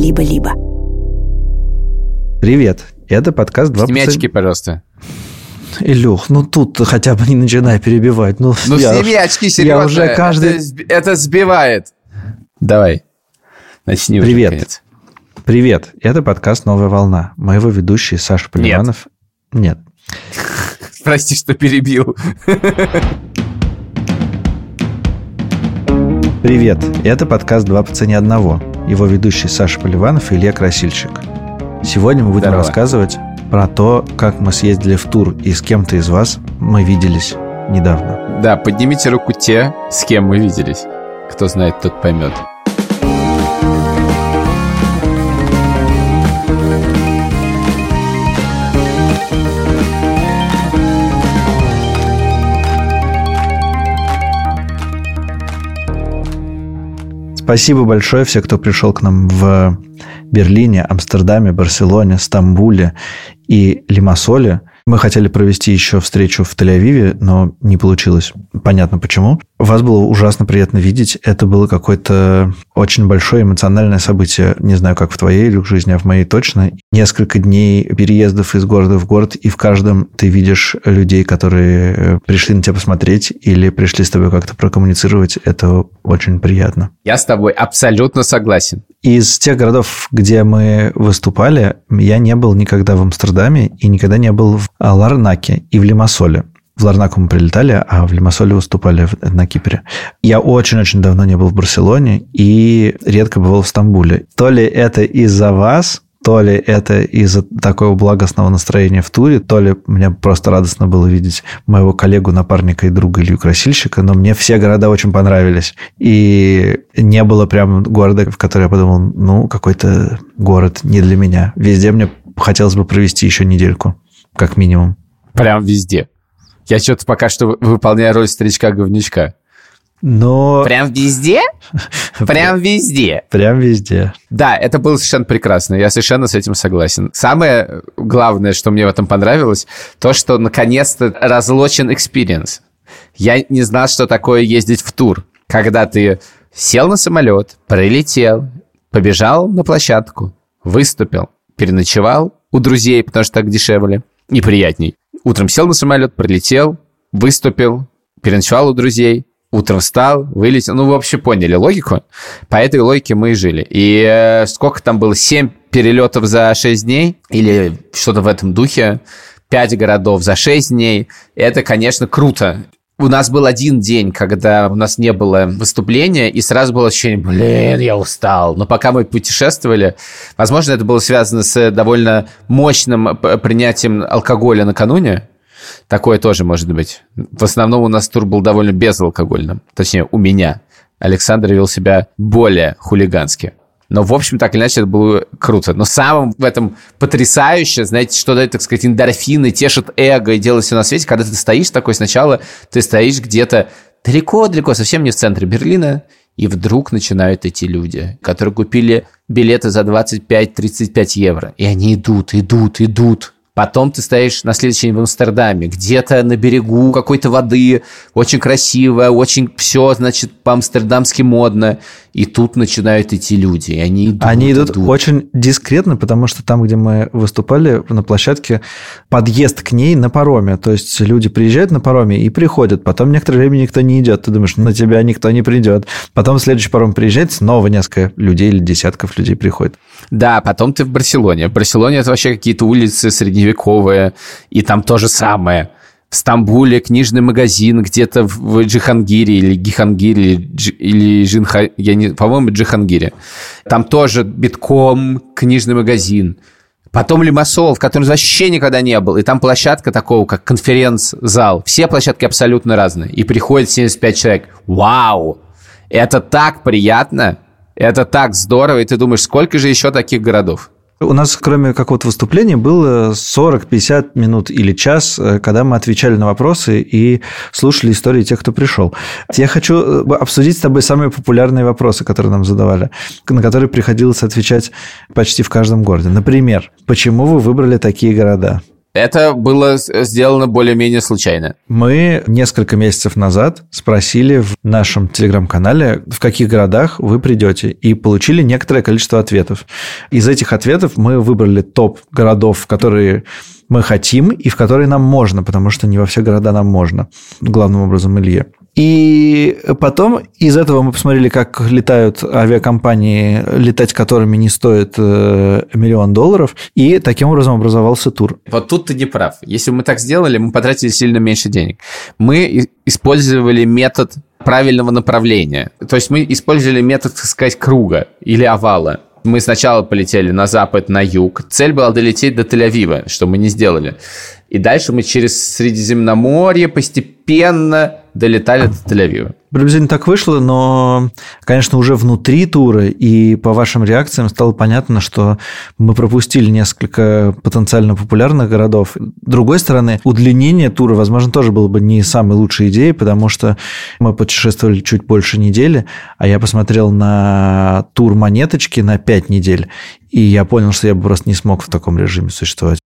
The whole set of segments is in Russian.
либо-либо. Привет, это подкаст «Два Сними очки, пожалуйста. Илюх, ну тут хотя бы не начинай перебивать. Ну, Ну, я, сними очки, серьезно. я уже каждый... Это, сб- это сбивает. Давай. Начни уже, Привет. наконец. Привет, это подкаст «Новая волна». Мы его ведущие Саша Поливанов. Нет. Прости, что перебил. Привет, это подкаст «Два по цене одного». Его ведущие Саша Поливанов и Илья Красильщик. Сегодня мы будем Здорово. рассказывать про то, как мы съездили в тур и с кем-то из вас мы виделись недавно. Да, поднимите руку те, с кем мы виделись. Кто знает, тот поймет. Спасибо большое всем, кто пришел к нам в Берлине, Амстердаме, Барселоне, Стамбуле и Лимассоле. Мы хотели провести еще встречу в Тель-Авиве, но не получилось. Понятно почему. Вас было ужасно приятно видеть. Это было какое-то очень большое эмоциональное событие. Не знаю, как в твоей Люк, жизни, а в моей точно. Несколько дней переездов из города в город, и в каждом ты видишь людей, которые э, пришли на тебя посмотреть или пришли с тобой как-то прокоммуницировать. Это очень приятно. Я с тобой абсолютно согласен. Из тех городов, где мы выступали, я не был никогда в Амстердаме и никогда не был в Ларнаке и в Лимассоле. В Ларнаку мы прилетали, а в Лимассоле выступали на Кипре. Я очень-очень давно не был в Барселоне и редко бывал в Стамбуле. То ли это из-за вас, то ли это из-за такого благостного настроения в туре, то ли мне просто радостно было видеть моего коллегу, напарника и друга Илью Красильщика, но мне все города очень понравились. И не было прям города, в который я подумал, ну, какой-то город не для меня. Везде мне хотелось бы провести еще недельку, как минимум. Прям везде. Я что-то пока что вы- выполняю роль старичка-говнючка. Но Прям везде? Прям везде. прям везде. Да, это было совершенно прекрасно. Я совершенно с этим согласен. Самое главное, что мне в этом понравилось, то, что наконец-то разлочен экспириенс. Я не знал, что такое ездить в тур. Когда ты сел на самолет, прилетел, побежал на площадку, выступил, переночевал у друзей, потому что так дешевле и приятней. Утром сел на самолет, прилетел, выступил, переночевал у друзей, утром встал, вылетел. Ну, вы вообще поняли логику. По этой логике мы и жили. И э, сколько там было? Семь перелетов за 6 дней? Или что-то в этом духе? Пять городов за 6 дней. Это, конечно, круто. У нас был один день, когда у нас не было выступления, и сразу было ощущение, блин, я устал. Но пока мы путешествовали, возможно, это было связано с довольно мощным принятием алкоголя накануне. Такое тоже может быть. В основном у нас тур был довольно безалкогольным. Точнее, у меня. Александр вел себя более хулигански. Но, в общем, так или иначе, это было круто. Но самым в этом потрясающе, знаете, что дает, так сказать, эндорфины, тешит эго и делает все на свете, когда ты стоишь такой сначала, ты стоишь где-то далеко-далеко, совсем не в центре Берлина, и вдруг начинают эти люди, которые купили билеты за 25-35 евро. И они идут, идут, идут. Потом ты стоишь на следующий день в Амстердаме, где-то на берегу какой-то воды, очень красиво, очень все, значит, по-амстердамски модно. И тут начинают идти люди, и они идут, Они идут очень дискретно, потому что там, где мы выступали на площадке, подъезд к ней на пароме. То есть люди приезжают на пароме и приходят. Потом некоторое время никто не идет. Ты думаешь, на тебя никто не придет. Потом следующий паром приезжает, снова несколько людей или десятков людей приходит. Да, потом ты в Барселоне. В Барселоне это вообще какие-то улицы средневековые, и там то же самое. В Стамбуле книжный магазин где-то в Джихангире или Гихангире Дж- или Жинха... Я не... По-моему, Джихангире. Там тоже битком книжный магазин. Потом Лимассол, в котором вообще никогда не был. И там площадка такого, как конференц-зал. Все площадки абсолютно разные. И приходит 75 человек. Вау! Это так приятно! Это так здорово! И ты думаешь, сколько же еще таких городов? У нас, кроме какого-то выступления, было 40-50 минут или час, э, когда мы отвечали на вопросы и слушали истории тех, кто пришел. Я хочу э, обсудить с тобой самые популярные вопросы, которые нам задавали, на которые приходилось отвечать почти в каждом городе. Например, почему вы выбрали такие города? Это было сделано более-менее случайно. Мы несколько месяцев назад спросили в нашем телеграм-канале, в каких городах вы придете, и получили некоторое количество ответов. Из этих ответов мы выбрали топ городов, которые мы хотим и в которые нам можно, потому что не во все города нам можно. Главным образом Илье. И потом из этого мы посмотрели, как летают авиакомпании, летать которыми не стоит э, миллион долларов, и таким образом образовался тур. Вот тут ты не прав. Если мы так сделали, мы потратили сильно меньше денег. Мы использовали метод правильного направления. То есть мы использовали метод, так сказать, круга или овала. Мы сначала полетели на запад, на юг. Цель была долететь до Тель-Авива, что мы не сделали. И дальше мы через Средиземноморье постепенно долетали до Тель-Авива. Приблизительно так вышло, но, конечно, уже внутри тура и по вашим реакциям стало понятно, что мы пропустили несколько потенциально популярных городов. С другой стороны, удлинение тура, возможно, тоже было бы не самой лучшей идеей, потому что мы путешествовали чуть больше недели, а я посмотрел на тур монеточки на 5 недель, и я понял, что я бы просто не смог в таком режиме существовать.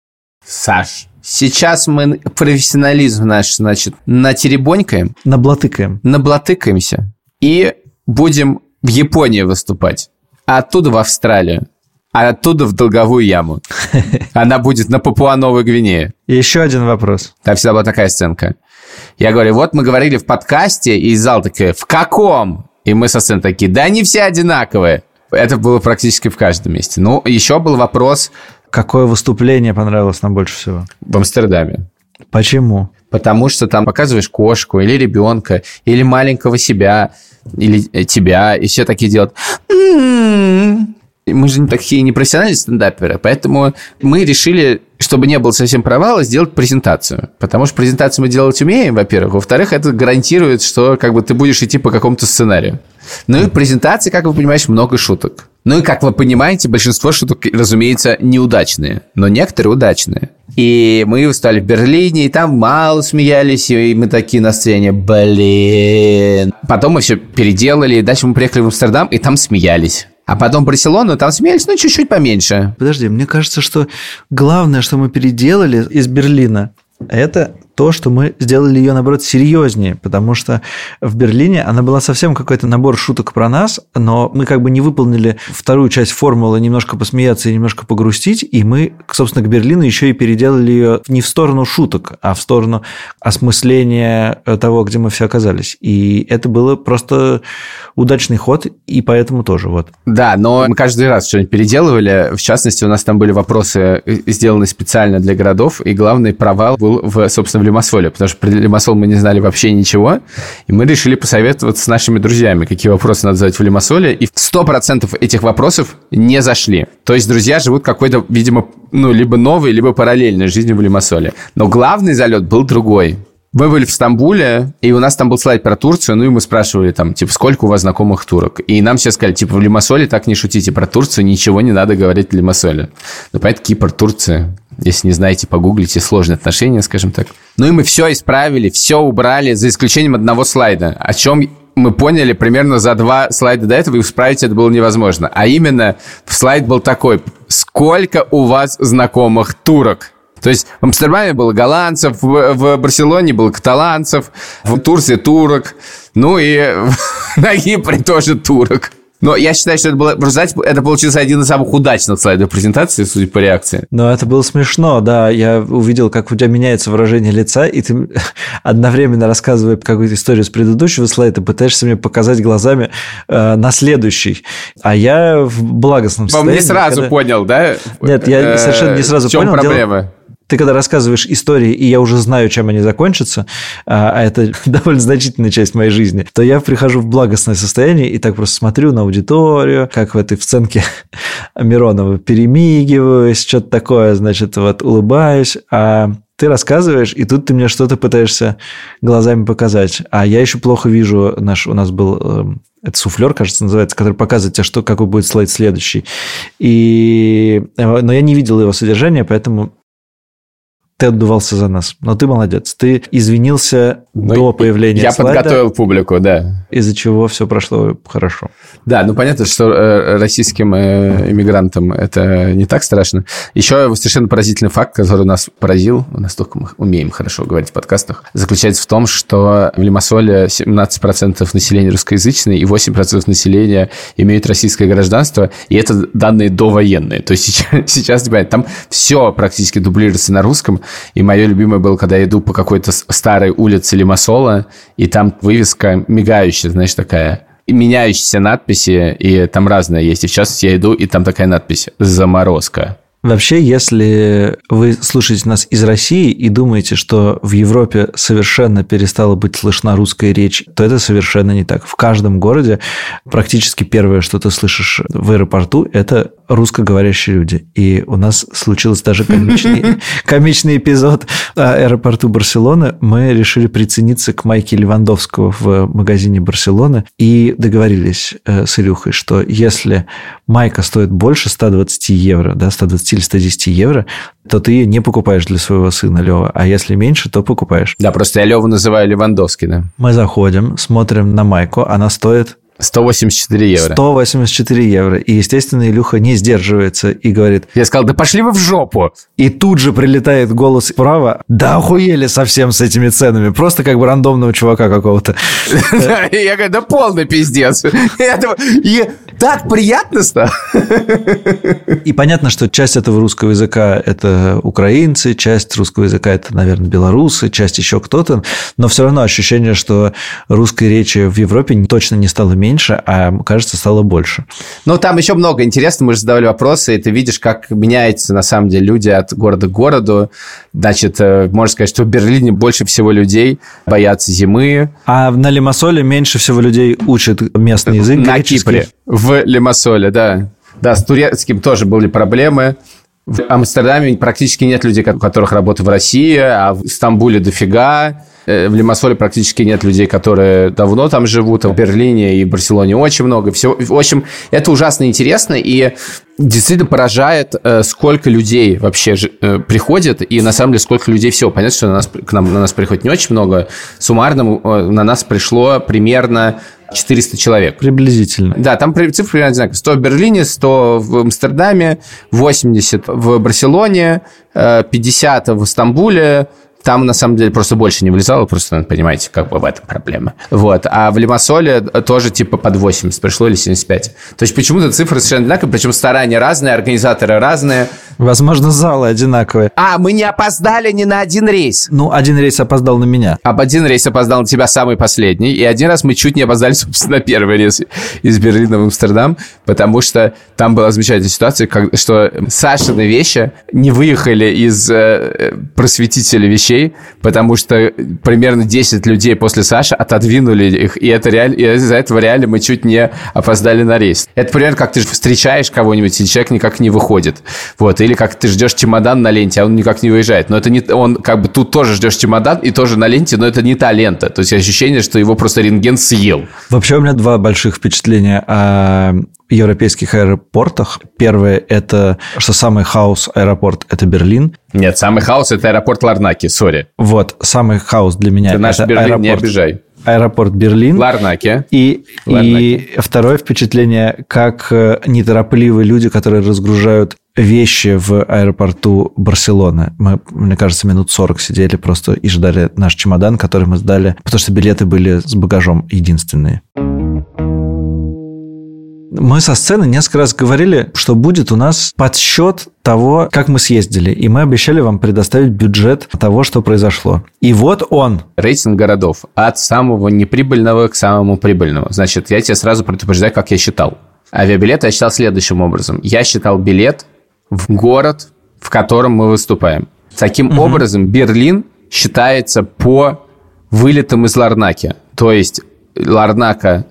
Саш, сейчас мы профессионализм наш, значит, натеребонькаем. Наблатыкаем. Наблатыкаемся. И будем в Японии выступать. А оттуда в Австралию. А оттуда в долговую яму. Она будет на Папуа-Новой Гвинее. И еще один вопрос. Там всегда была такая сценка. Я говорю, вот мы говорили в подкасте, и зал такой, в каком? И мы со сцены такие, да они все одинаковые. Это было практически в каждом месте. Ну, еще был вопрос, Какое выступление понравилось нам больше всего? В Амстердаме. Почему? Потому что там показываешь кошку или ребенка, или маленького себя, или э, тебя, и все такие делают. «М-м-м». Мы же такие непрофессиональные стендаперы, поэтому мы решили, чтобы не было совсем провала, сделать презентацию. Потому что презентацию мы делать умеем, во-первых. Во-вторых, это гарантирует, что как бы ты будешь идти по какому-то сценарию. Ну и в презентации, как вы понимаете, много шуток. Ну и, как вы понимаете, большинство шуток, разумеется, неудачные, но некоторые удачные. И мы стали в Берлине, и там мало смеялись, и мы такие на сцене, блин. Потом мы все переделали, и дальше мы приехали в Амстердам, и там смеялись. А потом Барселону, там смеялись, ну, чуть-чуть поменьше. Подожди, мне кажется, что главное, что мы переделали из Берлина, это то, что мы сделали ее, наоборот, серьезнее, потому что в Берлине она была совсем какой-то набор шуток про нас, но мы как бы не выполнили вторую часть формулы немножко посмеяться и немножко погрустить, и мы, собственно, к Берлину еще и переделали ее не в сторону шуток, а в сторону осмысления того, где мы все оказались. И это было просто удачный ход, и поэтому тоже вот. Да, но мы каждый раз что-нибудь переделывали. В частности, у нас там были вопросы, э, сделаны специально для городов, и главный провал был в, собственно, в Лимассоле, потому что про Лимассол мы не знали вообще ничего, и мы решили посоветоваться с нашими друзьями, какие вопросы надо задать в Лимассоле, и 100% этих вопросов не зашли. То есть друзья живут какой-то, видимо, ну, либо новой, либо параллельной жизнью в Лимассоле. Но главный залет был другой. Мы были в Стамбуле, и у нас там был слайд про Турцию, ну и мы спрашивали там, типа, сколько у вас знакомых турок? И нам все сказали, типа, в Лимассоле так не шутите про Турцию, ничего не надо говорить в Лимассоле. Ну, поэтому Кипр, Турция, если не знаете, погуглите сложные отношения, скажем так. Ну и мы все исправили, все убрали, за исключением одного слайда, о чем мы поняли примерно за два слайда до этого, и исправить это было невозможно. А именно, слайд был такой, сколько у вас знакомых турок? То есть в Амстердаме было голландцев, в, Барселоне было каталанцев, в Турции турок, ну и на Кипре тоже турок. Но я считаю, что это было, знаете, это получился один из самых удачных слайдов презентации, судя по реакции. Но это было смешно, да. Я увидел, как у тебя меняется выражение лица, и ты одновременно рассказывая какую-то историю с предыдущего слайда, пытаешься мне показать глазами э, на следующий. А я в благостном состоянии. Вам не сразу когда... понял, да? Нет, я совершенно не сразу в чем понял. проблема? Дело ты когда рассказываешь истории, и я уже знаю, чем они закончатся, а, а это довольно значительная часть моей жизни, то я прихожу в благостное состояние и так просто смотрю на аудиторию, как в этой сценке Миронова перемигиваюсь, что-то такое, значит, вот улыбаюсь, а ты рассказываешь, и тут ты мне что-то пытаешься глазами показать. А я еще плохо вижу, наш, у нас был эм, это суфлер, кажется, называется, который показывает тебе, что, какой будет слайд следующий. И, э, но я не видел его содержания, поэтому ты отдувался за нас. Но ты молодец. Ты извинился Ну, до появления Я слайда, подготовил публику, да. из-за чего все прошло хорошо. Да, ну понятно, что э, российским э, иммигрантам это не так страшно. Еще совершенно поразительный факт, который нас поразил, настолько мы умеем хорошо говорить в подкастах, заключается в том, что в Лимассоле 17% населения русскоязычные и 8% населения имеют российское гражданство, и это данные довоенные. То есть сейчас, сейчас ребят, там все практически дублируется на русском, и мое любимое было, когда я иду по какой-то старой улице Лимассола, и там вывеска мигающая, знаешь, такая меняющиеся надписи, и там разные есть. И сейчас я иду, и там такая надпись «Заморозка». Вообще, если вы слушаете нас из России и думаете, что в Европе совершенно перестала быть слышна русская речь, то это совершенно не так. В каждом городе практически первое, что ты слышишь в аэропорту, это русскоговорящие люди. И у нас случился даже комичный, комичный эпизод в аэропорту Барселоны. Мы решили прицениться к майке Левандовского в магазине Барселоны и договорились э, с Илюхой, что если майка стоит больше 120 евро, да, 120 или 110 евро, то ты ее не покупаешь для своего сына Лева, а если меньше, то покупаешь. Да, просто я Леву называю Левандовский, да. Мы заходим, смотрим на майку, она стоит 184 евро. 184 евро. И, естественно, Илюха не сдерживается и говорит, Я сказал, да пошли вы в жопу. и тут же прилетает голос справа, да охуели совсем с этими ценами, просто как бы рандомного чувака какого-то. Я говорю, да полный пиздец. И так приятно стало. И понятно, что часть этого русского языка – это украинцы, часть русского языка – это, наверное, белорусы, часть еще кто-то, но все равно ощущение, что русской речи в Европе точно не стало меньше, а, кажется, стало больше. Ну, там еще много интересного. Мы же задавали вопросы, и ты видишь, как меняются, на самом деле, люди от города к городу. Значит, э, можно сказать, что в Берлине больше всего людей боятся зимы. А на Лимассоле меньше всего людей учат местный язык На. Кипре, в Лимассоле, да. Да, с турецким тоже были проблемы. В Амстердаме практически нет людей, у которых работают в России, а в Стамбуле дофига. Э, В Лимассоле практически нет людей, которые давно там живут. А В Берлине и Барселоне очень много. Всего, в общем, это ужасно интересно и действительно поражает, э, сколько людей вообще э, приходит, и на самом деле сколько людей всего. Понятно, что на нас, к нам, на нас приходит не очень много. Суммарно на нас пришло примерно 400 человек. Приблизительно. Да, там цифры примерно одинаковые. 100 в Берлине, 100 в Амстердаме, 80 в Барселоне, э, 50 в Стамбуле. Там, на самом деле, просто больше не влезало, просто, понимаете, как бы в этом проблема. Вот. А в Лимассоле тоже типа под 80 пришло или 75. То есть почему-то цифры совершенно одинаковые, причем старания разные, организаторы разные. Возможно, залы одинаковые. А, мы не опоздали ни на один рейс. Ну, один рейс опоздал на меня. Об один рейс опоздал на тебя самый последний, и один раз мы чуть не опоздали, собственно, на первый рейс из Берлина в Амстердам, потому что там была замечательная ситуация, как, что Сашины вещи не выехали из э, просветителя вещей, потому что примерно 10 людей после Саши отодвинули их, и это реально, из-за этого реально мы чуть не опоздали на рейс. Это примерно как ты встречаешь кого-нибудь, и человек никак не выходит. Вот. Или как ты ждешь чемодан на ленте, а он никак не выезжает. Но это не... Он как бы тут тоже ждешь чемодан и тоже на ленте, но это не та лента. То есть ощущение, что его просто рентген съел. Вообще у меня два больших впечатления о европейских аэропортах. Первое – это, что самый хаос аэропорт – это Берлин. Нет, самый хаос – это аэропорт Ларнаки, сори. Вот, самый хаос для меня Ты наш это Берлин не аэропорт, обижай. аэропорт Берлин. Ларнаки. И, Ладно, и второе впечатление, как э, неторопливые люди, которые разгружают вещи в аэропорту Барселоны. Мы, мне кажется, минут 40 сидели просто и ждали наш чемодан, который мы сдали, потому что билеты были с багажом единственные. Мы со сцены несколько раз говорили, что будет у нас подсчет того, как мы съездили. И мы обещали вам предоставить бюджет того, что произошло. И вот он. Рейтинг городов от самого неприбыльного к самому прибыльному. Значит, я тебе сразу предупреждаю, как я считал. Авиабилеты я считал следующим образом. Я считал билет в город, в котором мы выступаем. Таким образом, Берлин считается по вылетам из Ларнаки. То есть Ларнака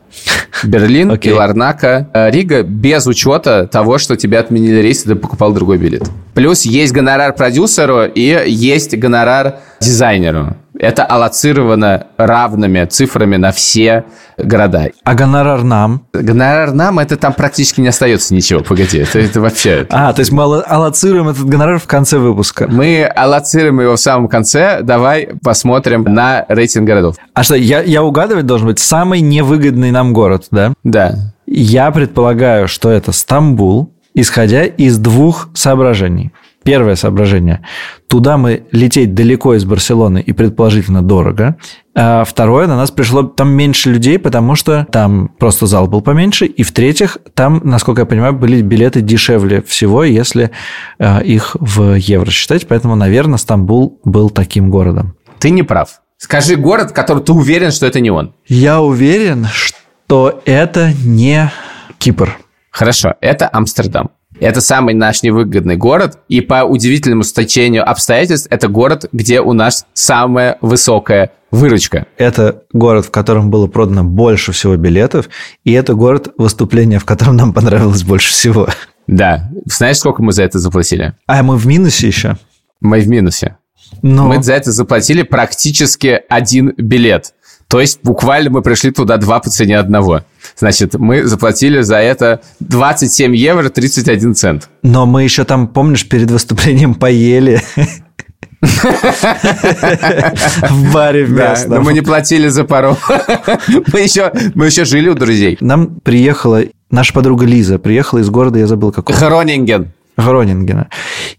Берлин и Окей. Ларнака э, Рига без учета того, что тебе отменили рейс, и ты покупал другой билет. Плюс есть гонорар продюсеру и есть гонорар дизайнеру. Это аллоцировано равными цифрами на все города. А гонорар нам? Гонорар нам, это там практически не остается ничего, погоди, это, это вообще... А, то есть мы аллоцируем этот гонорар в конце выпуска. Мы аллоцируем его в самом конце, давай посмотрим на рейтинг городов. А что, я, я угадывать должен быть самый невыгодный нам город, да? Да. Я предполагаю, что это Стамбул, исходя из двух соображений. Первое соображение. Туда мы лететь далеко из Барселоны и предположительно дорого. А второе, на нас пришло там меньше людей, потому что там просто зал был поменьше. И в-третьих, там, насколько я понимаю, были билеты дешевле всего, если э, их в евро считать. Поэтому, наверное, Стамбул был таким городом. Ты не прав. Скажи город, который ты уверен, что это не он. Я уверен, что это не Кипр. Хорошо, это Амстердам. Это самый наш невыгодный город, и по удивительному стечению обстоятельств это город, где у нас самая высокая выручка. Это город, в котором было продано больше всего билетов, и это город, выступления в котором нам понравилось больше всего. Да. Знаешь, сколько мы за это заплатили? А мы в минусе еще? Мы в минусе. Но... Мы за это заплатили практически один билет. То есть буквально мы пришли туда два по цене одного. Значит, мы заплатили за это 27 евро 31 цент. Но мы еще там, помнишь, перед выступлением поели. В баре вместе. но мы не платили за пару. Мы еще, мы еще жили у друзей. Нам приехала наша подруга Лиза, приехала из города, я забыл какого. Хронинген. Гронингена.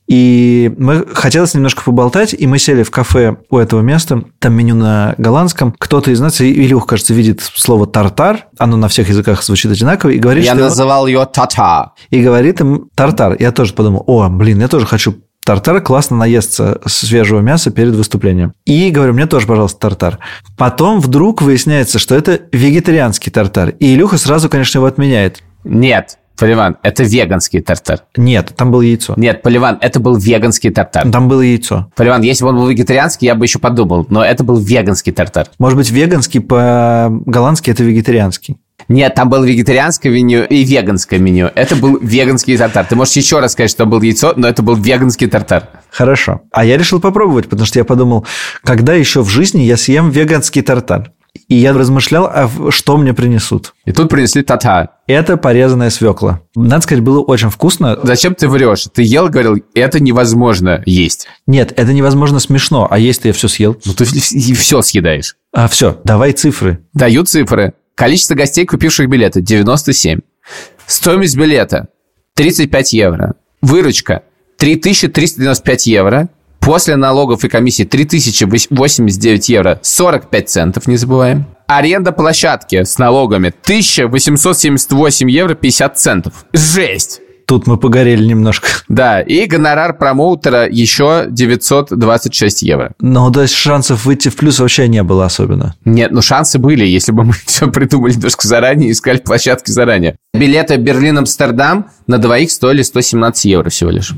И мы хотелось немножко поболтать, и мы сели в кафе у этого места, там меню на голландском. Кто-то из нас, Илюх, кажется, видит слово «тартар», оно на всех языках звучит одинаково, и говорит, Я что... называл ее «тата». И говорит им «тартар». Я тоже подумал, о, блин, я тоже хочу Тартар классно наесться свежего мяса перед выступлением. И говорю, мне тоже, пожалуйста, тартар. Потом вдруг выясняется, что это вегетарианский тартар. И Илюха сразу, конечно, его отменяет. Нет, Поливан, это веганский тартар. Нет, там было яйцо. Нет, Поливан, это был веганский тартар. Там было яйцо. Поливан, если бы он был вегетарианский, я бы еще подумал, но это был веганский тартар. Может быть, веганский по-голландски это вегетарианский. Нет, там было вегетарианское меню и веганское меню. Это был веганский тартар. Ты можешь еще раз сказать, что там был яйцо, но это был веганский тартар. Хорошо. А я решил попробовать, потому что я подумал, когда еще в жизни я съем веганский тартар? И я размышлял, а что мне принесут. И тут принесли тата. Это порезанная свекла. Надо сказать, было очень вкусно. Зачем ты врешь? Ты ел, говорил, это невозможно есть. Нет, это невозможно смешно. А есть я все съел? Ну ты все съедаешь. А все, давай цифры. Даю цифры. Количество гостей, купивших билеты, 97. Стоимость билета 35 евро. Выручка 3395 евро. После налогов и комиссий 3089 евро 45 центов, не забываем. Аренда площадки с налогами 1878 евро 50 центов. Жесть! Тут мы погорели немножко. Да, и гонорар промоутера еще 926 евро. Но то есть шансов выйти в плюс вообще не было особенно. Нет, ну шансы были, если бы мы все придумали немножко заранее, искали площадки заранее. Билеты Берлин-Амстердам на двоих стоили 117 евро всего лишь.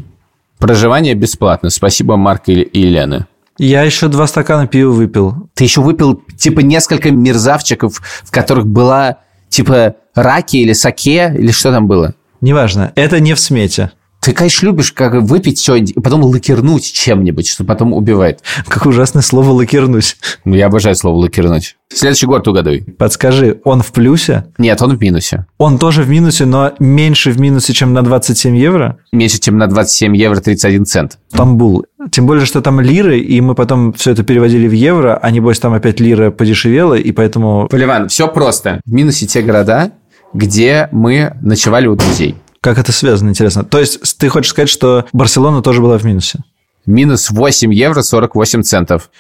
Проживание бесплатно. Спасибо, Марк и Елена. Я еще два стакана пива выпил. Ты еще выпил, типа, несколько мерзавчиков, в которых была, типа, раки или саке, или что там было? Неважно. Это не в смете. Ты, конечно, любишь как выпить что-нибудь и потом лакернуть чем-нибудь, что потом убивает. Как ужасное слово «лакернуть». Ну, я обожаю слово «лакернуть». Следующий год угадывай. Подскажи, он в плюсе? Нет, он в минусе. Он тоже в минусе, но меньше в минусе, чем на 27 евро? Меньше, чем на 27 евро 31 цент. Стамбул. Тем более, что там лиры, и мы потом все это переводили в евро, а небось там опять лира подешевела, и поэтому... Поливан, все просто. В минусе те города, где мы ночевали у друзей. Как это связано, интересно? То есть ты хочешь сказать, что Барселона тоже была в минусе? Минус 8 евро 48 центов.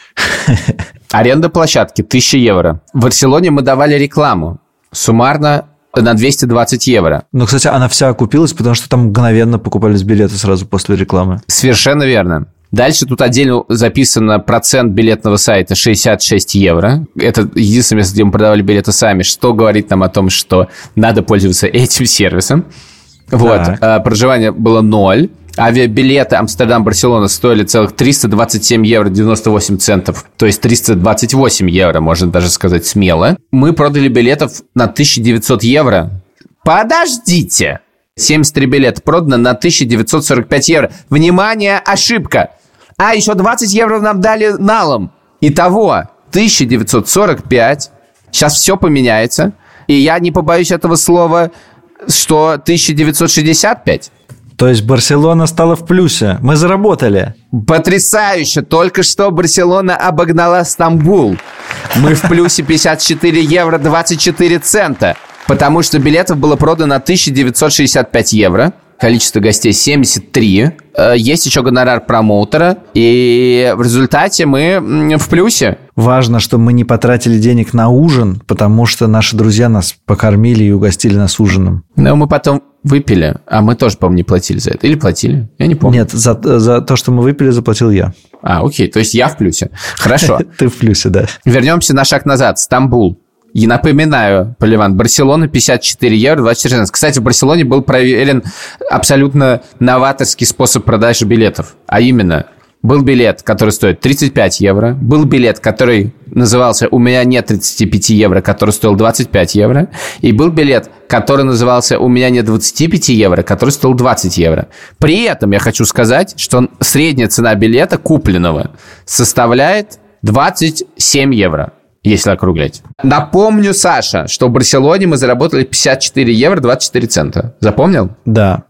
Аренда площадки 1000 евро. В Барселоне мы давали рекламу. Суммарно на 220 евро. Ну, кстати, она вся окупилась, потому что там мгновенно покупались билеты сразу после рекламы. Совершенно верно. Дальше тут отдельно записано процент билетного сайта 66 евро. Это единственное место, где мы продавали билеты сами, что говорит нам о том, что надо пользоваться этим сервисом. Вот. А, проживание было ноль. Авиабилеты Амстердам-Барселона стоили целых 327 евро 98 центов. То есть 328 евро, можно даже сказать смело. Мы продали билетов на 1900 евро. Подождите! 73 билета продано на 1945 евро. Внимание, ошибка! А, еще 20 евро нам дали налом. Итого 1945. Сейчас все поменяется. И я не побоюсь этого слова, что 1965. То есть Барселона стала в плюсе. Мы заработали. Потрясающе! Только что Барселона обогнала Стамбул. Мы в плюсе 54 евро 24 цента. Потому что билетов было продано 1965 евро. Количество гостей 73. Э, есть еще гонорар промоутера. И в результате мы в плюсе. Важно, что мы не потратили денег на ужин, потому что наши друзья нас покормили и угостили нас ужином. Но мы потом выпили, а мы тоже, по-моему, не платили за это. Или платили? Я не помню. Нет, за, за то, что мы выпили, заплатил я. А, окей, то есть я в плюсе. Хорошо. Ты в плюсе, да. Вернемся на шаг назад. Стамбул. И напоминаю, Поливан, Барселона 54 евро 24 цента. Кстати, в Барселоне был проверен абсолютно новаторский способ продажи билетов. А именно, был билет, который стоит 35 евро. Был билет, который назывался «У меня нет 35 евро», который стоил 25 евро. И был билет, который назывался «У меня нет 25 евро», который стоил 20 евро. При этом я хочу сказать, что средняя цена билета купленного составляет 27 евро если округлять. Напомню, Саша, что в Барселоне мы заработали 54 евро 24 цента. Запомнил? Да.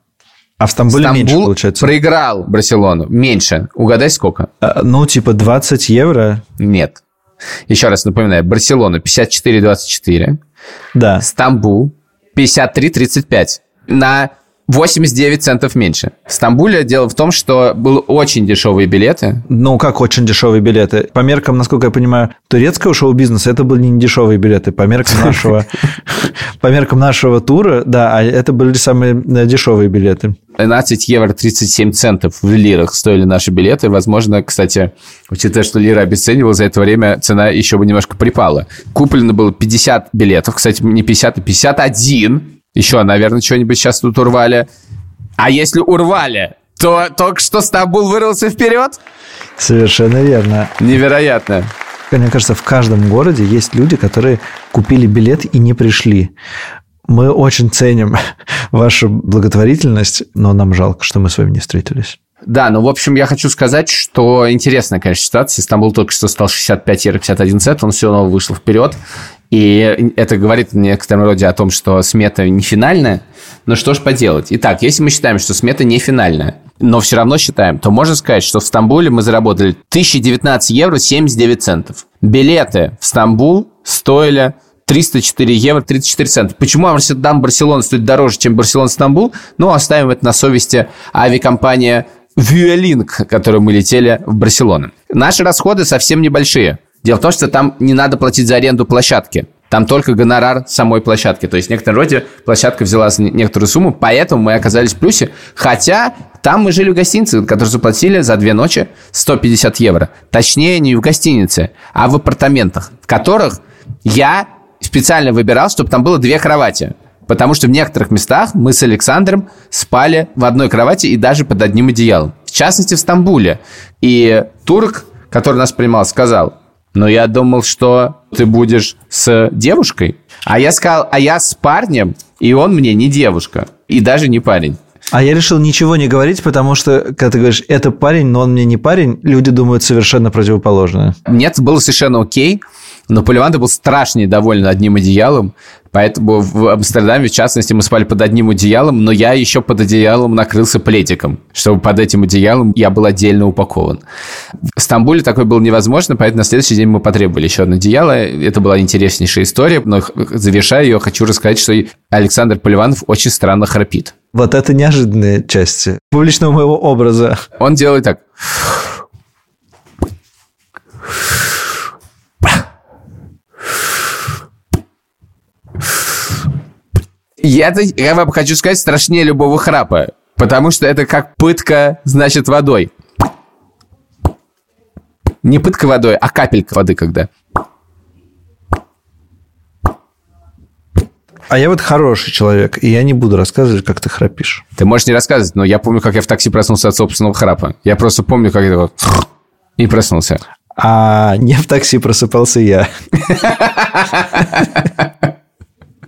А в Стамбуле Стамбул меньше, получается. проиграл Барселону. Меньше. Угадай, сколько? А, Ну, типа 20 евро. Нет. Еще раз напоминаю. Барселона 54-24. Да. Стамбул 53-35. На 89 центов меньше. В Стамбуле дело в том, что были очень дешевые билеты. Ну, как очень дешевые билеты. По меркам, насколько я понимаю, турецкого шоу-бизнеса это были не дешевые билеты. По меркам нашего, по меркам нашего тура, да, а это были самые э, дешевые билеты. 12 евро 37 центов в лирах стоили наши билеты. Возможно, кстати, учитывая, что лира обесценивалась, за это время цена еще бы немножко припала. Куплено было 50 билетов. Кстати, не 50, а 51. Еще, наверное, что-нибудь сейчас тут урвали. А если урвали, то только что Стамбул вырвался вперед? Совершенно верно. Невероятно. Мне кажется, в каждом городе есть люди, которые купили билет и не пришли. Мы очень ценим вашу благотворительность, но нам жалко, что мы с вами не встретились. Да, ну, в общем, я хочу сказать, что интересная, конечно, ситуация. Стамбул только что стал 65 евро 51 цент, он все равно вышел вперед. И это говорит в некотором роде о том, что смета не финальная. Но что ж поделать? Итак, если мы считаем, что смета не финальная, но все равно считаем, то можно сказать, что в Стамбуле мы заработали 1019 евро 79 центов. Билеты в Стамбул стоили 304 евро 34 цента. Почему Амстердам Барселона стоит дороже, чем Барселона Стамбул? Ну, оставим это на совести авиакомпания Vueling, которой мы летели в Барселону. Наши расходы совсем небольшие. Дело в том, что там не надо платить за аренду площадки. Там только гонорар самой площадки. То есть, в некотором роде площадка взяла некоторую сумму, поэтому мы оказались в плюсе. Хотя там мы жили в гостинице, которую заплатили за две ночи 150 евро. Точнее, не в гостинице, а в апартаментах, в которых я специально выбирал, чтобы там было две кровати. Потому что в некоторых местах мы с Александром спали в одной кровати и даже под одним одеялом. В частности, в Стамбуле. И турк, который нас принимал, сказал, но я думал, что ты будешь с девушкой. А я сказал, а я с парнем, и он мне не девушка, и даже не парень. А я решил ничего не говорить, потому что, когда ты говоришь, это парень, но он мне не парень, люди думают совершенно противоположное. Нет, было совершенно окей. Но Поливанта был страшно недоволен одним одеялом, поэтому в Амстердаме, в частности, мы спали под одним одеялом, но я еще под одеялом накрылся пледиком, чтобы под этим одеялом я был отдельно упакован. В Стамбуле такое было невозможно, поэтому на следующий день мы потребовали еще одно одеяло. Это была интереснейшая история, но завершая ее, хочу рассказать, что Александр Поливанов очень странно храпит. Вот это неожиданная часть публичного моего образа. Он делает так. Я, я вам хочу сказать, страшнее любого храпа. Потому что это как пытка, значит, водой. Не пытка водой, а капелька воды когда. А я вот хороший человек, и я не буду рассказывать, как ты храпишь. Ты можешь не рассказывать, но я помню, как я в такси проснулся от собственного храпа. Я просто помню, как я вот и проснулся. А не в такси просыпался я.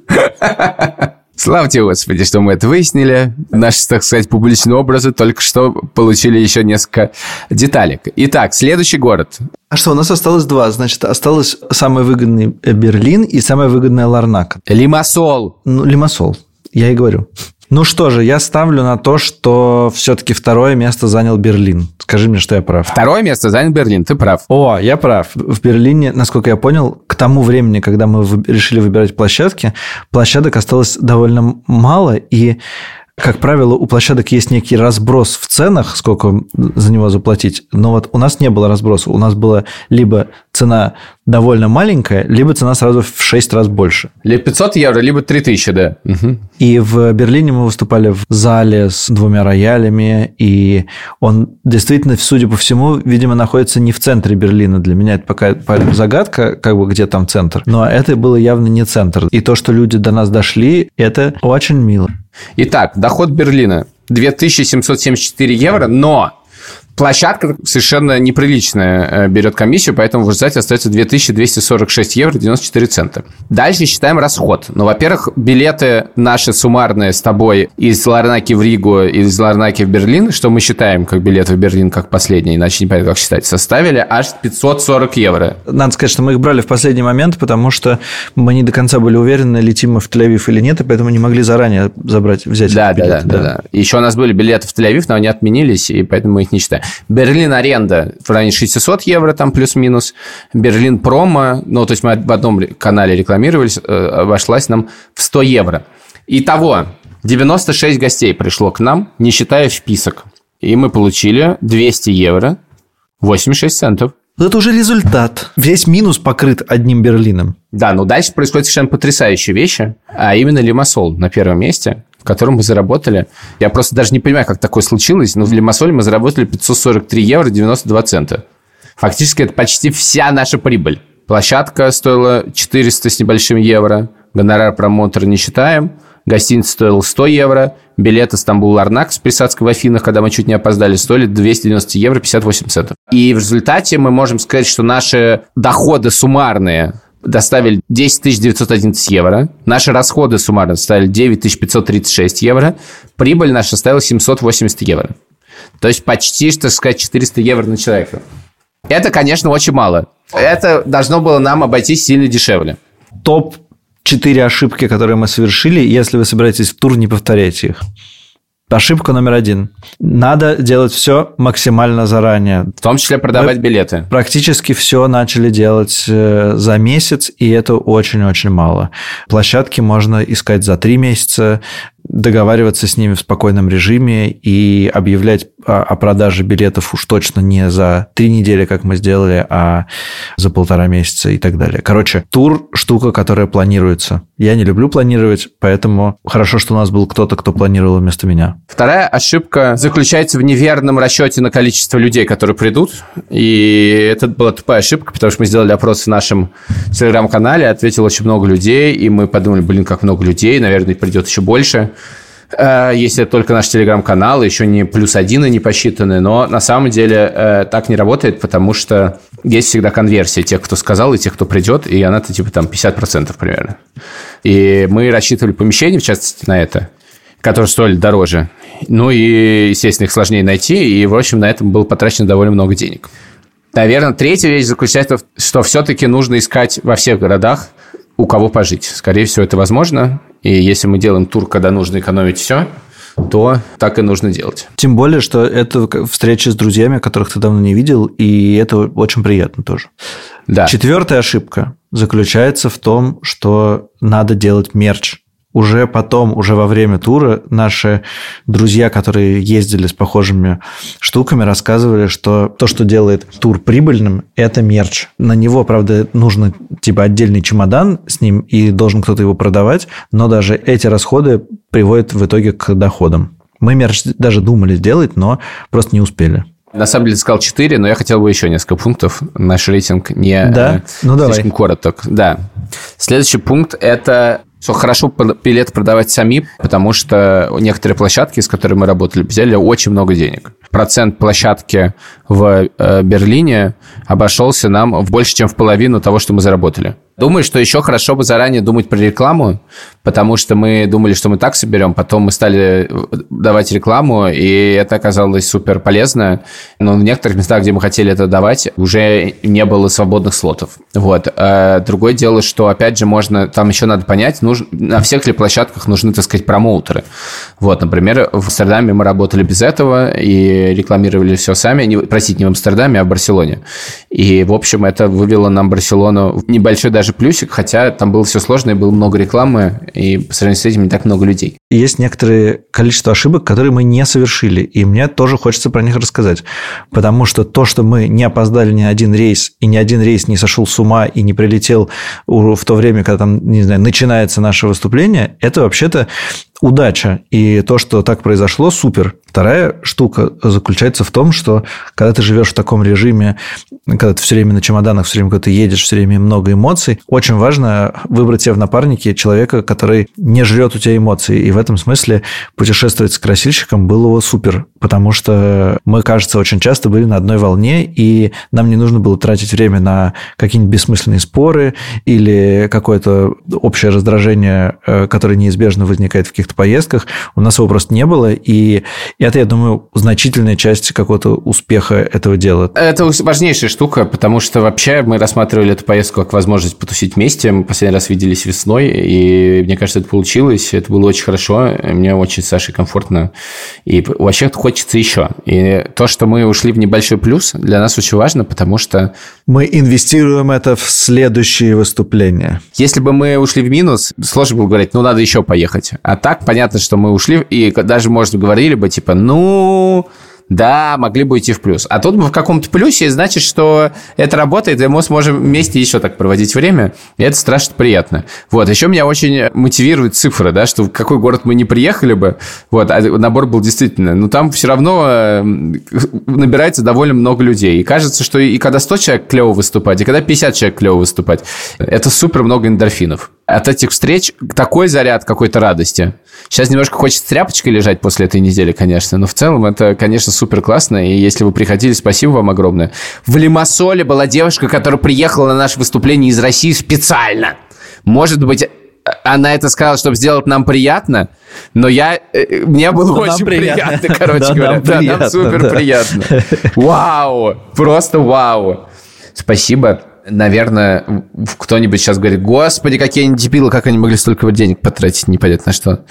Славьте Господи, что мы это выяснили. Наши, так сказать, публичные образы только что получили еще несколько деталек. Итак, следующий город. А что, у нас осталось два. Значит, осталось самый выгодный Берлин и самая выгодная Ларнака. Лимассол. Ну, Лимассол. Я и говорю. Ну что же, я ставлю на то, что все-таки второе место занял Берлин. Скажи мне, что я прав. Второе место занял Берлин, ты прав. О, я прав. В Берлине, насколько я понял, к тому времени, когда мы решили выбирать площадки, площадок осталось довольно мало, и как правило, у площадок есть некий разброс в ценах, сколько за него заплатить. Но вот у нас не было разброса. У нас была либо цена довольно маленькая, либо цена сразу в 6 раз больше. Либо 500 евро, либо 3000, да. Угу. И в Берлине мы выступали в зале с двумя роялями, и он действительно, судя по всему, видимо, находится не в центре Берлина. Для меня это пока загадка, как бы где там центр. Но это было явно не центр. И то, что люди до нас дошли, это очень мило. Итак, доход Берлина 2774 евро, но Площадка совершенно неприличная э, берет комиссию, поэтому в результате остается 2246 евро 94 цента. Дальше считаем расход. Ну, во-первых, билеты наши суммарные с тобой из Ларнаки в Ригу из Ларнаки в Берлин, что мы считаем как билеты в Берлин как последний, иначе не понятно, как считать, составили аж 540 евро. Надо сказать, что мы их брали в последний момент, потому что мы не до конца были уверены, летим мы в Тель-Авив или нет, и поэтому не могли заранее забрать, взять да, да, билеты. Да, да, да. Еще у нас были билеты в Тель-Авив, но они отменились, и поэтому мы их не считаем. Берлин аренда в районе 600 евро, там плюс-минус. Берлин промо, ну, то есть мы в одном канале рекламировались, э, обошлась нам в 100 евро. Итого, 96 гостей пришло к нам, не считая вписок. И мы получили 200 евро, 86 центов. Это уже результат. Весь минус покрыт одним Берлином. Да, но дальше происходят совершенно потрясающие вещи, а именно Лимассол на первом месте котором мы заработали. Я просто даже не понимаю, как такое случилось, но в Лимассоле мы заработали 543 евро 92 цента. Фактически это почти вся наша прибыль. Площадка стоила 400 с небольшим евро, гонорар промоутера не считаем, гостиница стоила 100 евро, билеты Стамбул-Ларнак с присадкой в Афинах, когда мы чуть не опоздали, стоили 290 евро 58 центов. И в результате мы можем сказать, что наши доходы суммарные доставили 10 911 евро. Наши расходы суммарно составили 9 536 евро. Прибыль наша составила 780 евро. То есть почти, что сказать, 400 евро на человека. Это, конечно, очень мало. Это должно было нам обойтись сильно дешевле. Топ 4 ошибки, которые мы совершили. Если вы собираетесь в тур, не повторяйте их. Ошибка номер один. Надо делать все максимально заранее. В том числе продавать Мы билеты. Практически все начали делать э, за месяц, и это очень-очень мало. Площадки можно искать за три месяца договариваться с ними в спокойном режиме и объявлять о, продаже билетов уж точно не за три недели, как мы сделали, а за полтора месяца и так далее. Короче, тур – штука, которая планируется. Я не люблю планировать, поэтому хорошо, что у нас был кто-то, кто планировал вместо меня. Вторая ошибка заключается в неверном расчете на количество людей, которые придут. И это была тупая ошибка, потому что мы сделали опрос в нашем телеграм-канале, ответило очень много людей, и мы подумали, блин, как много людей, наверное, придет еще больше. Э, если это только наш телеграм-канал, еще не плюс один и не посчитаны, но на самом деле э, так не работает, потому что есть всегда конверсия тех, кто сказал, и тех, кто придет, и она-то типа там 50% примерно. И мы рассчитывали помещение, в частности, на это, которые стоили дороже. Ну и, естественно, их сложнее найти, и, в общем, на этом было потрачено довольно много денег. Наверное, третья вещь заключается в том, что все-таки нужно искать во всех городах, у кого пожить. Скорее всего, это возможно. И если мы делаем тур, когда нужно экономить все, то так и нужно делать. Тем более, что это встреча с друзьями, которых ты давно не видел, и это очень приятно тоже. Да. Четвертая ошибка заключается в том, что надо делать мерч уже потом, уже во время тура, наши друзья, которые ездили с похожими штуками, рассказывали, что то, что делает тур прибыльным, это мерч. На него, правда, нужно типа отдельный чемодан с ним, и должен кто-то его продавать, но даже эти расходы приводят в итоге к доходам. Мы мерч даже думали сделать, но просто не успели. На самом деле сказал 4, но я хотел бы еще несколько пунктов. Наш рейтинг не да? э, ну, слишком давай. короток. Да. Следующий пункт – это что хорошо билет продавать сами, потому что некоторые площадки, с которыми мы работали, взяли очень много денег. Процент площадки в э, Берлине обошелся нам в больше, чем в половину того, что мы заработали. Думаю, что еще хорошо бы заранее думать про рекламу, потому что мы думали, что мы так соберем, потом мы стали э, давать рекламу, и это оказалось супер полезно. Но в некоторых местах, где мы хотели это давать, уже не было свободных слотов. Вот. А другое дело, что, опять же, можно, там еще надо понять, нужно, на всех ли площадках нужны, так сказать, промоутеры. Вот, например, в Амстердаме мы работали без этого и рекламировали все сами, не, простите, не в Амстердаме, а в Барселоне. И, в общем, это вывело нам Барселону в небольшой даже плюсик, хотя там было все сложно, и было много рекламы, и по сравнению с этим не так много людей. Есть некоторые количество ошибок, которые мы не совершили, и мне тоже хочется про них рассказать. Потому что то, что мы не опоздали ни один рейс, и ни один рейс не сошел с ума и не прилетел в то время, когда там, не знаю, начинается наше выступление, это вообще-то удача. И то, что так произошло, супер. Вторая штука заключается в том, что когда ты живешь в таком режиме, когда ты все время на чемоданах, все время, когда ты едешь, все время много эмоций, очень важно выбрать себе в напарнике человека, который не жрет у тебя эмоции. И в этом смысле путешествовать с красильщиком было супер, потому что мы, кажется, очень часто были на одной волне, и нам не нужно было тратить время на какие-нибудь бессмысленные споры или какое-то общее раздражение, э, которое неизбежно возникает в каких-то поездках. У нас его просто не было, и это, я думаю, значительная часть какого-то успеха этого дела. Это важнейшая штука, потому что вообще мы рассматривали эту поездку как возможность потусить вместе. Мы последний раз виделись весной, и мне кажется, это получилось. Это было очень хорошо. Мне очень с Сашей комфортно. И вообще хочется еще. И то, что мы ушли в небольшой плюс, для нас очень важно, потому что... Мы инвестируем это в следующие выступления. Если бы мы ушли в минус, сложно было говорить, ну, надо еще поехать. А так, понятно, что мы ушли, и даже, может, говорили бы, типа, ну, да, могли бы идти в плюс. А тут мы в каком-то плюсе, значит, что это работает, и мы сможем вместе еще так проводить время, и это страшно приятно. Вот, еще меня очень мотивирует цифра, да, что в какой город мы не приехали бы, вот, а набор был действительно, но там все равно э, набирается довольно много людей, и кажется, что и когда 100 человек клево выступать, и когда 50 человек клево выступать, это супер много эндорфинов от этих встреч такой заряд какой-то радости. Сейчас немножко хочется тряпочкой лежать после этой недели, конечно, но в целом это, конечно, супер классно, и если вы приходили, спасибо вам огромное. В Лимассоле была девушка, которая приехала на наше выступление из России специально. Может быть, она это сказала, чтобы сделать нам приятно, но я, э, мне было но очень приятно. приятно, короче да, говоря. Нам да, приятно, нам супер да. приятно. Вау, просто вау. Спасибо наверное, кто-нибудь сейчас говорит, господи, какие они дебилы, как они могли столько денег потратить, непонятно что.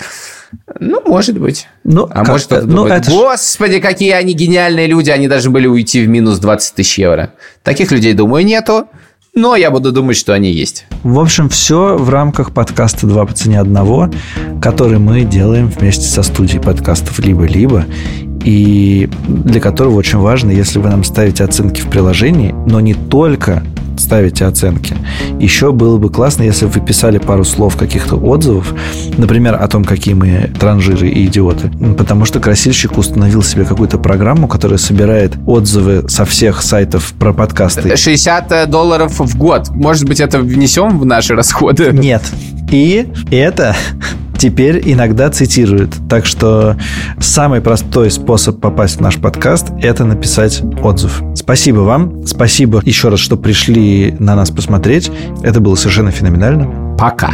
Ну, может быть. Ну, а может кто-то ну, думает, господи, какие они гениальные люди, они должны были уйти в минус 20 тысяч евро. Таких людей, думаю, нету. Но я буду думать, что они есть. В общем, все в рамках подкаста «Два по цене одного», который мы делаем вместе со студией подкастов «Либо-либо» и для которого очень важно, если вы нам ставите оценки в приложении, но не только ставите оценки. Еще было бы классно, если бы вы писали пару слов каких-то отзывов, например, о том, какие мы транжиры и идиоты. Потому что красильщик установил себе какую-то программу, которая собирает отзывы со всех сайтов про подкасты. 60 долларов в год. Может быть, это внесем в наши расходы? Нет. И это теперь иногда цитирует. Так что самый простой способ попасть в наш подкаст – это написать отзыв. Спасибо вам. Спасибо еще раз, что пришли на нас посмотреть. Это было совершенно феноменально. Пока.